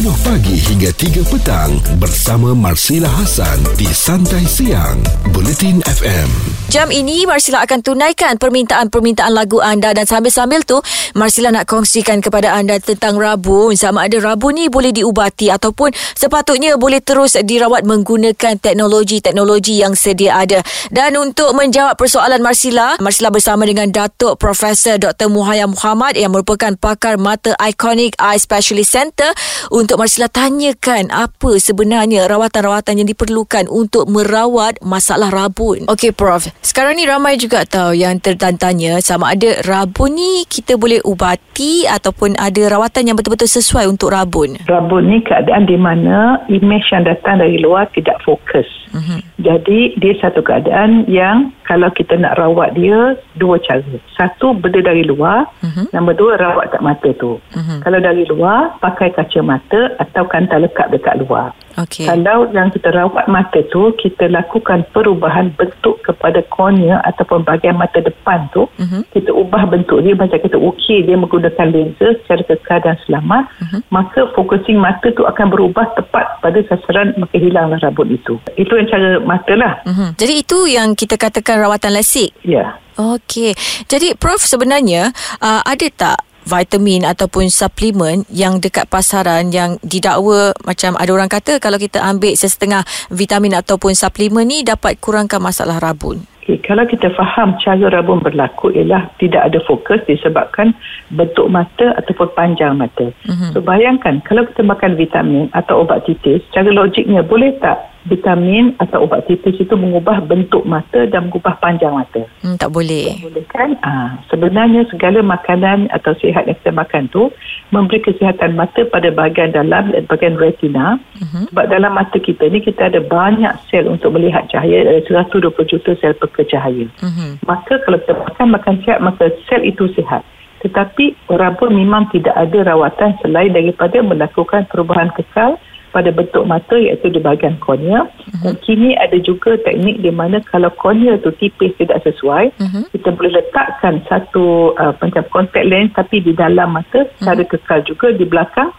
10 pagi hingga 3 petang bersama Marsila Hasan di Santai Siang Bulletin FM. Jam ini Marsila akan tunaikan permintaan-permintaan lagu anda dan sambil-sambil tu Marsila nak kongsikan kepada anda tentang rabun. Sama ada rabun ni boleh diubati ataupun sepatutnya boleh terus dirawat menggunakan teknologi-teknologi yang sedia ada. Dan untuk menjawab persoalan Marsila, Marsila bersama dengan Datuk Profesor Dr. Muhaya Muhammad yang merupakan pakar mata Iconic Eye Specialist Center untuk Marsila tanyakan apa sebenarnya rawatan-rawatan yang diperlukan untuk merawat masalah rabun. Okey Prof, sekarang ni ramai juga tahu yang tertanya sama ada rabun ni kita boleh ubati ataupun ada rawatan yang betul-betul sesuai untuk rabun. Rabun ni keadaan di mana imej yang datang dari luar tidak fokus. Uh-huh. Jadi dia satu keadaan yang kalau kita nak rawat dia dua cara. Satu benda dari luar, uh-huh. nombor dua rawat kat mata tu. Uh-huh. Kalau dari luar pakai kacamata atau kantar lekat dekat luar. Okay. Kalau yang kita rawat mata tu kita lakukan perubahan bentuk kepada kornea ataupun bahagian mata depan tu, uh-huh. kita ubah bentuk dia macam kita ukir dia menggunakan lensa secara kekal dan selamat, uh-huh. maka focusing mata tu akan berubah tepat pada sasaran maka hilanglah rambut itu. Itu yang cara mata lah. Uh-huh. Jadi itu yang kita katakan rawatan lasik? Ya. Yeah. Okey. Jadi Prof sebenarnya uh, ada tak vitamin ataupun suplemen yang dekat pasaran yang didakwa macam ada orang kata kalau kita ambil sesetengah vitamin ataupun suplemen ni dapat kurangkan masalah rabun? Okay, kalau kita faham cara rabun berlaku ialah tidak ada fokus disebabkan bentuk mata ataupun panjang mata. Uh-huh. So bayangkan kalau kita makan vitamin atau ubat titis, cara logiknya boleh tak vitamin atau ubat tipis itu mengubah bentuk mata dan mengubah panjang mata. Hmm, tak boleh. Tak boleh kan? Ha, sebenarnya segala makanan atau sihat yang kita makan tu memberi kesihatan mata pada bahagian dalam dan bahagian retina. Uh-huh. Sebab dalam mata kita ni kita ada banyak sel untuk melihat cahaya. Ada 120 juta sel pekercahaya. Uh-huh. Maka kalau kita makan makan sihat maka sel itu sihat. Tetapi orang pun memang tidak ada rawatan selain daripada melakukan perubahan kekal pada bentuk mata iaitu di bahagian kornea uh-huh. dan kini ada juga teknik di mana kalau kornea tu tipis tidak sesuai uh-huh. kita boleh letakkan satu uh, macam contact lens tapi di dalam mata secara uh-huh. kekal juga di belakang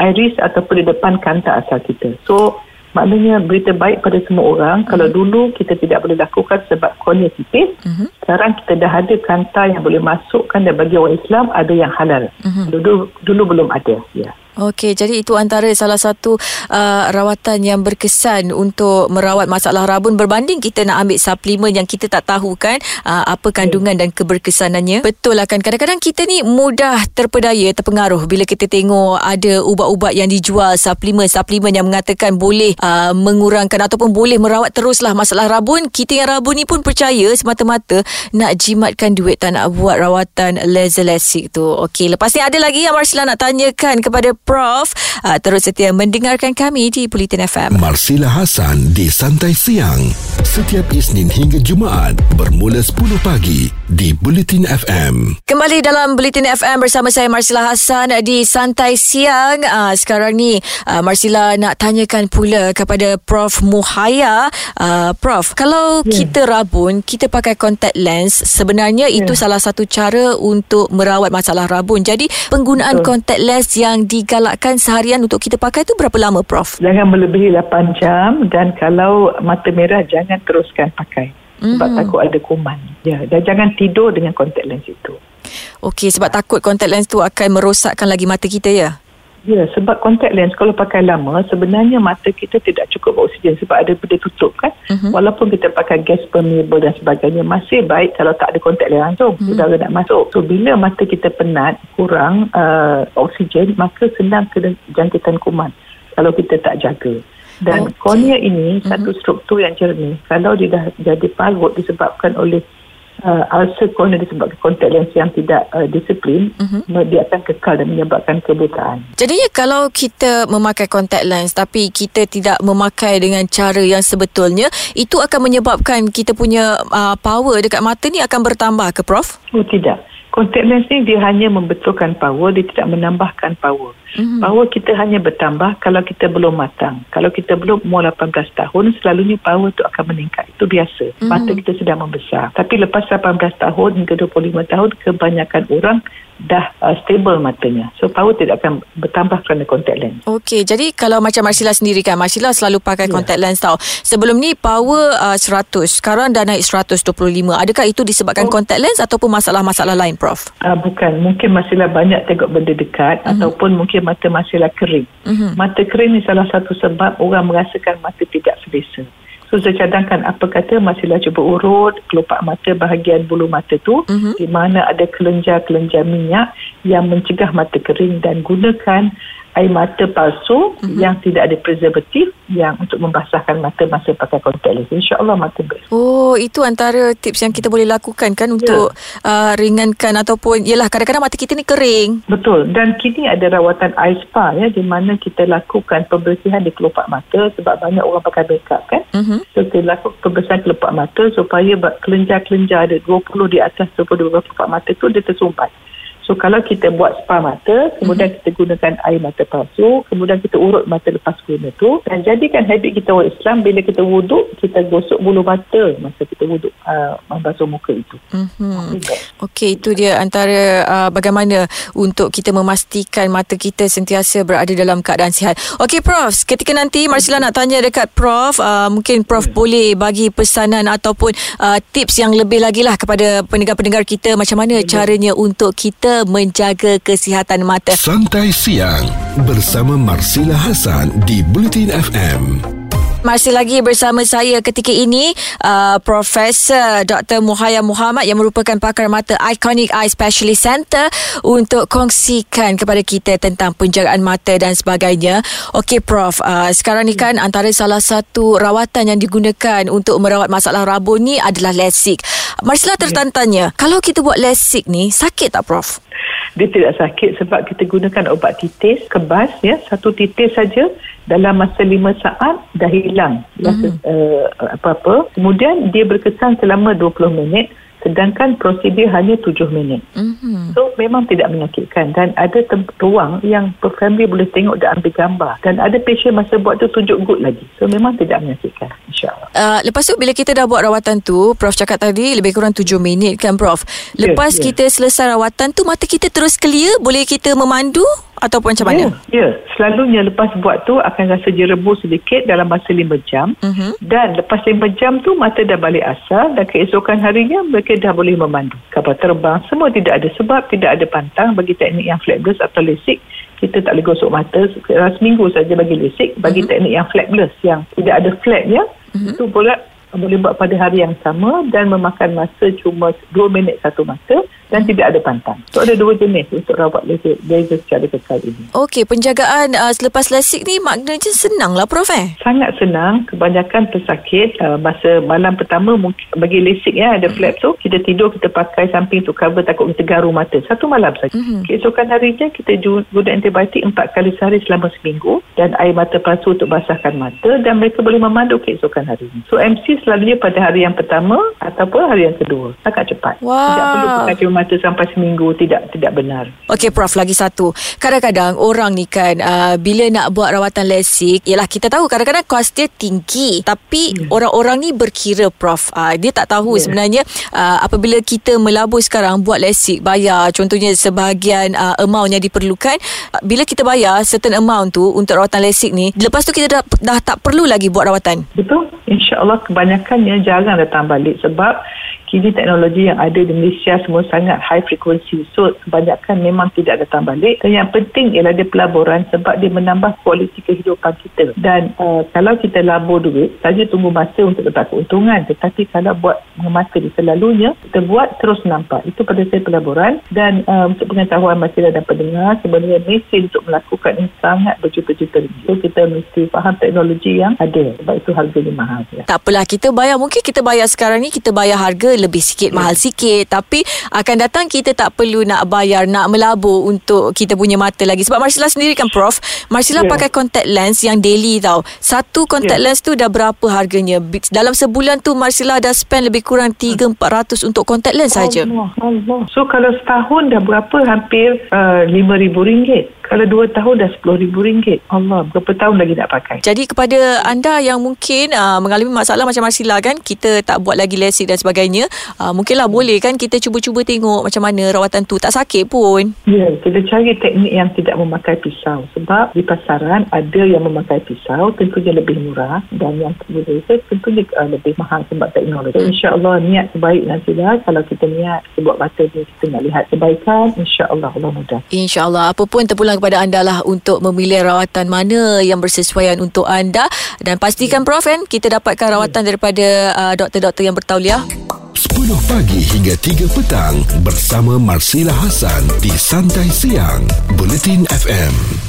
iris ataupun di depan kanta asal kita so maknanya berita baik pada semua orang uh-huh. kalau dulu kita tidak boleh lakukan sebab kornea tipis uh-huh. sekarang kita dah ada kanta yang boleh masukkan dan bagi orang Islam ada yang halal uh-huh. dulu dulu belum ada ya yeah. Okey, jadi itu antara salah satu uh, rawatan yang berkesan untuk merawat masalah rabun berbanding kita nak ambil suplemen yang kita tak tahu kan uh, apa kandungan dan keberkesanannya. Betul lah kan kadang-kadang kita ni mudah terpedaya, terpengaruh bila kita tengok ada ubat-ubat yang dijual, suplemen-suplemen yang mengatakan boleh uh, mengurangkan ataupun boleh merawat teruslah masalah rabun. Kita yang rabun ni pun percaya semata-mata nak jimatkan duit tak nak buat rawatan laser lasik tu. Okey, lepas ni ada lagi yang Marsila nak tanyakan kepada Prof. Uh, terus setia mendengarkan kami di Bulletin FM. Marsila Hasan di Santai Siang. Setiap Isnin hingga Jumaat bermula 10 pagi di Bulletin FM. Kembali dalam Bulletin FM bersama saya Marsila Hasan di Santai Siang. Uh, sekarang ni uh, Marsila nak tanyakan pula kepada Prof. Muhaya. Uh, Prof, kalau yeah. kita rabun, kita pakai contact lens, sebenarnya yeah. itu salah satu cara untuk merawat masalah rabun. Jadi penggunaan Betul. contact lens yang digalakkan galakkan seharian untuk kita pakai tu berapa lama Prof? Jangan melebihi 8 jam dan kalau mata merah jangan teruskan pakai. Sebab mm-hmm. takut ada kuman. Ya, dan jangan tidur dengan contact lens itu. Okey, sebab takut contact lens tu akan merosakkan lagi mata kita ya? Ya, sebab contact lens kalau pakai lama sebenarnya mata kita tidak cukup oksigen sebab ada benda tutup kan. Uh-huh. Walaupun kita pakai gas permeable dan sebagainya masih baik kalau tak ada contact lens langsung uh-huh. udara nak masuk. So bila mata kita penat, kurang uh, oksigen maka senang kena jangkitan kuman kalau kita tak jaga. Dan okay. kornea ini uh-huh. satu struktur yang jernih. Kalau dia dah jadi parut disebabkan oleh uh, ulcer cornea disebabkan contact lens yang tidak uh, disiplin uh-huh. dia akan kekal dan menyebabkan kebutaan. Jadinya kalau kita memakai contact lens tapi kita tidak memakai dengan cara yang sebetulnya itu akan menyebabkan kita punya uh, power dekat mata ni akan bertambah ke prof? Oh tidak. Contact lens ni dia hanya membetulkan power dia tidak menambahkan power. Mm-hmm. Power kita hanya bertambah kalau kita belum matang. Kalau kita belum umur 18 tahun, selalunya power tu akan meningkat. Itu biasa. Mm-hmm. Mata kita sedang membesar. Tapi lepas 18 tahun hingga 25 tahun, kebanyakan orang dah uh, stable matanya. So power tidak akan bertambah kerana contact lens. Okey, jadi kalau macam Marsila sendiri kan, Marsila selalu pakai yeah. contact lens tau. Sebelum ni power uh, 100, sekarang dah naik 125. Adakah itu disebabkan oh. contact lens ataupun masalah-masalah lain, Prof? Uh, bukan, mungkin Marsila banyak tengok benda dekat uh-huh. ataupun mungkin mata Marsila kering. Uh-huh. Mata kering ni salah satu sebab orang merasakan mata tidak selesa. So saya cadangkan apa kata masihlah cuba urut kelopak mata bahagian bulu mata tu uh-huh. di mana ada kelenjar-kelenjar minyak yang mencegah mata kering dan gunakan air mata palsu uh-huh. yang tidak ada preservatif yang untuk membasahkan mata masa pakai contact lens. InsyaAllah mata ber. Oh, itu antara tips yang kita boleh lakukan kan untuk yeah. uh, ringankan ataupun yalah kadang-kadang mata kita ni kering. Betul. Dan kini ada rawatan eye spa ya di mana kita lakukan pembersihan di kelopak mata sebab banyak orang pakai makeup kan. Uh-huh. So kita lakukan pembersihan kelopak mata supaya kelenjar-kelenjar ada 20 di atas 20 kelopak mata tu dia tersumpat. So kalau kita buat spa mata, kemudian mm-hmm. kita gunakan air mata palsu, kemudian kita urut mata lepas guna tu dan jadikan habit kita orang Islam bila kita wuduk, kita gosok bulu mata masa kita wuduk uh, membasuh muka itu. Mm-hmm. Okey, itu dia antara uh, bagaimana untuk kita memastikan mata kita sentiasa berada dalam keadaan sihat. Okey Prof, ketika nanti Marsila nak tanya dekat Prof, uh, mungkin Prof yeah. boleh bagi pesanan ataupun uh, tips yang lebih lagi lah kepada pendengar-pendengar kita macam mana yeah. caranya untuk kita menjaga kesihatan mata. Santai siang bersama Marsila Hasan di Bulletin FM. Masih lagi bersama saya ketika ini uh, Profesor Dr. Muhaya Muhammad yang merupakan pakar mata Iconic Eye Specialist Center untuk kongsikan kepada kita tentang penjagaan mata dan sebagainya. Okey Prof, uh, sekarang ni kan antara salah satu rawatan yang digunakan untuk merawat masalah rabun ni adalah LASIK. Marsila tertantanya, kalau kita buat LASIK ni sakit tak Prof? dia tidak sakit sebab kita gunakan obat titis kebas ya satu titis saja dalam masa lima saat dah hilang rasa mm-hmm. uh, apa-apa kemudian dia berkesan selama 20 minit sedangkan prosedur hanya tujuh minit. Mm-hmm. So memang tidak menyakitkan dan ada ruang yang family boleh tengok dan ambil gambar dan ada patient masa buat tu tunjuk good lagi. So memang tidak menyakitkan insyaAllah. Uh, lepas tu bila kita dah buat rawatan tu, Prof cakap tadi lebih kurang tujuh minit kan Prof. Lepas yeah, yeah. kita selesai rawatan tu mata kita terus clear, boleh kita memandu? Ataupun macam mana? Ya, yeah, selalunya lepas buat tu akan rasa jerebu sedikit dalam masa 5 jam uh-huh. dan lepas 5 jam tu mata dah balik asal dan keesokan harinya mereka dah boleh memandu. Kapal terbang semua tidak ada sebab tidak ada pantang bagi teknik yang flapless atau lasik kita tak boleh gosok mata seminggu saja bagi lasik bagi uh-huh. teknik yang flapless yang tidak ada flap ya uh-huh. itu pula boleh buat pada hari yang sama dan memakan masa cuma 2 minit satu mata dan tidak ada pantang. So ada dua jenis untuk rawat laser, laser secara kekal ini. Okey, penjagaan uh, selepas lasik ni maknanya senang lah Prof eh? Sangat senang. Kebanyakan pesakit uh, masa malam pertama bagi lasik ya ada flap tu kita tidur kita pakai samping tu cover takut kita garu mata. Satu malam saja. Mm-hmm. Keesokan harinya kita guna antibiotik empat kali sehari selama seminggu dan air mata palsu untuk basahkan mata dan mereka boleh memandu keesokan harinya. So MC selalunya pada hari yang pertama ataupun hari yang kedua. Agak cepat. Wow. Tidak perlu pakai mata sampai seminggu tidak tidak benar. Okey prof lagi satu. Kadang-kadang orang ni kan uh, bila nak buat rawatan lasik, ialah kita tahu kadang-kadang kos dia tinggi tapi yeah. orang-orang ni berkira prof. Uh, dia tak tahu yeah. sebenarnya uh, apabila kita melabur sekarang buat lasik bayar contohnya sebahagian uh, amount yang diperlukan uh, bila kita bayar certain amount tu untuk rawatan lasik ni lepas tu kita dah, dah tak perlu lagi buat rawatan. Betul. InsyaAllah kebanyakannya jarang datang balik sebab kini teknologi yang ada di Malaysia semua sangat high frequency. So kebanyakan memang tidak datang balik. Dan yang penting ialah dia pelaburan sebab dia menambah kualiti kehidupan kita. Dan uh, kalau kita labur duit, saja tunggu masa untuk dapat keuntungan. Tetapi kalau buat mata di selalunya, kita buat terus nampak. Itu pada saya pelaburan. Dan uh, untuk pengetahuan masyarakat dan pendengar, sebenarnya mesin untuk melakukan ini sangat berjuta-juta. So kita mesti faham teknologi yang ada. Sebab itu harganya mahal. Ya. Tak apalah, kita bayar. Mungkin kita bayar sekarang ni, kita bayar harga lebih sikit mahal sikit. Tapi akan datang kita tak perlu nak bayar nak melabur untuk kita punya mata lagi. Sebab Marsila sendiri kan prof Marsila yeah. pakai contact lens yang daily tau. Satu contact yeah. lens tu dah berapa harganya? Dalam sebulan tu Marsila dah spend lebih kurang 3-400 untuk contact lens saja. So kalau setahun dah berapa? Hampir uh, RM5,000 Kalau dua tahun dah RM10,000. Allah, berapa tahun lagi nak pakai? Jadi kepada anda yang mungkin uh, mengalami masalah macam Marsila kan, kita tak buat lagi lasik dan sebagainya, uh, mungkinlah boleh kan kita cuba-cuba tengok macam mana rawatan tu. Tak sakit pun. Ya, kita cari teknik yang tidak memakai pisau. Sebab di pasaran ada yang memakai pisau, tentunya lebih murah dan yang boleh tentunya uh, lebih mahal sebab teknologi. So, InsyaAllah niat sebaik nanti lah. Kalau kita niat buat mata ni, kita nak lihat kebaikan, insyaAllah Allah mudah. InsyaAllah. Apa pun terpulang kepada anda lah untuk memilih rawatan mana yang bersesuaian untuk anda. Dan pastikan Prof kan, kita dapatkan rawatan daripada uh, doktor-doktor yang bertauliah. 10 pagi hingga 3 petang bersama Marsila Hasan di Santai Siang Bulletin FM.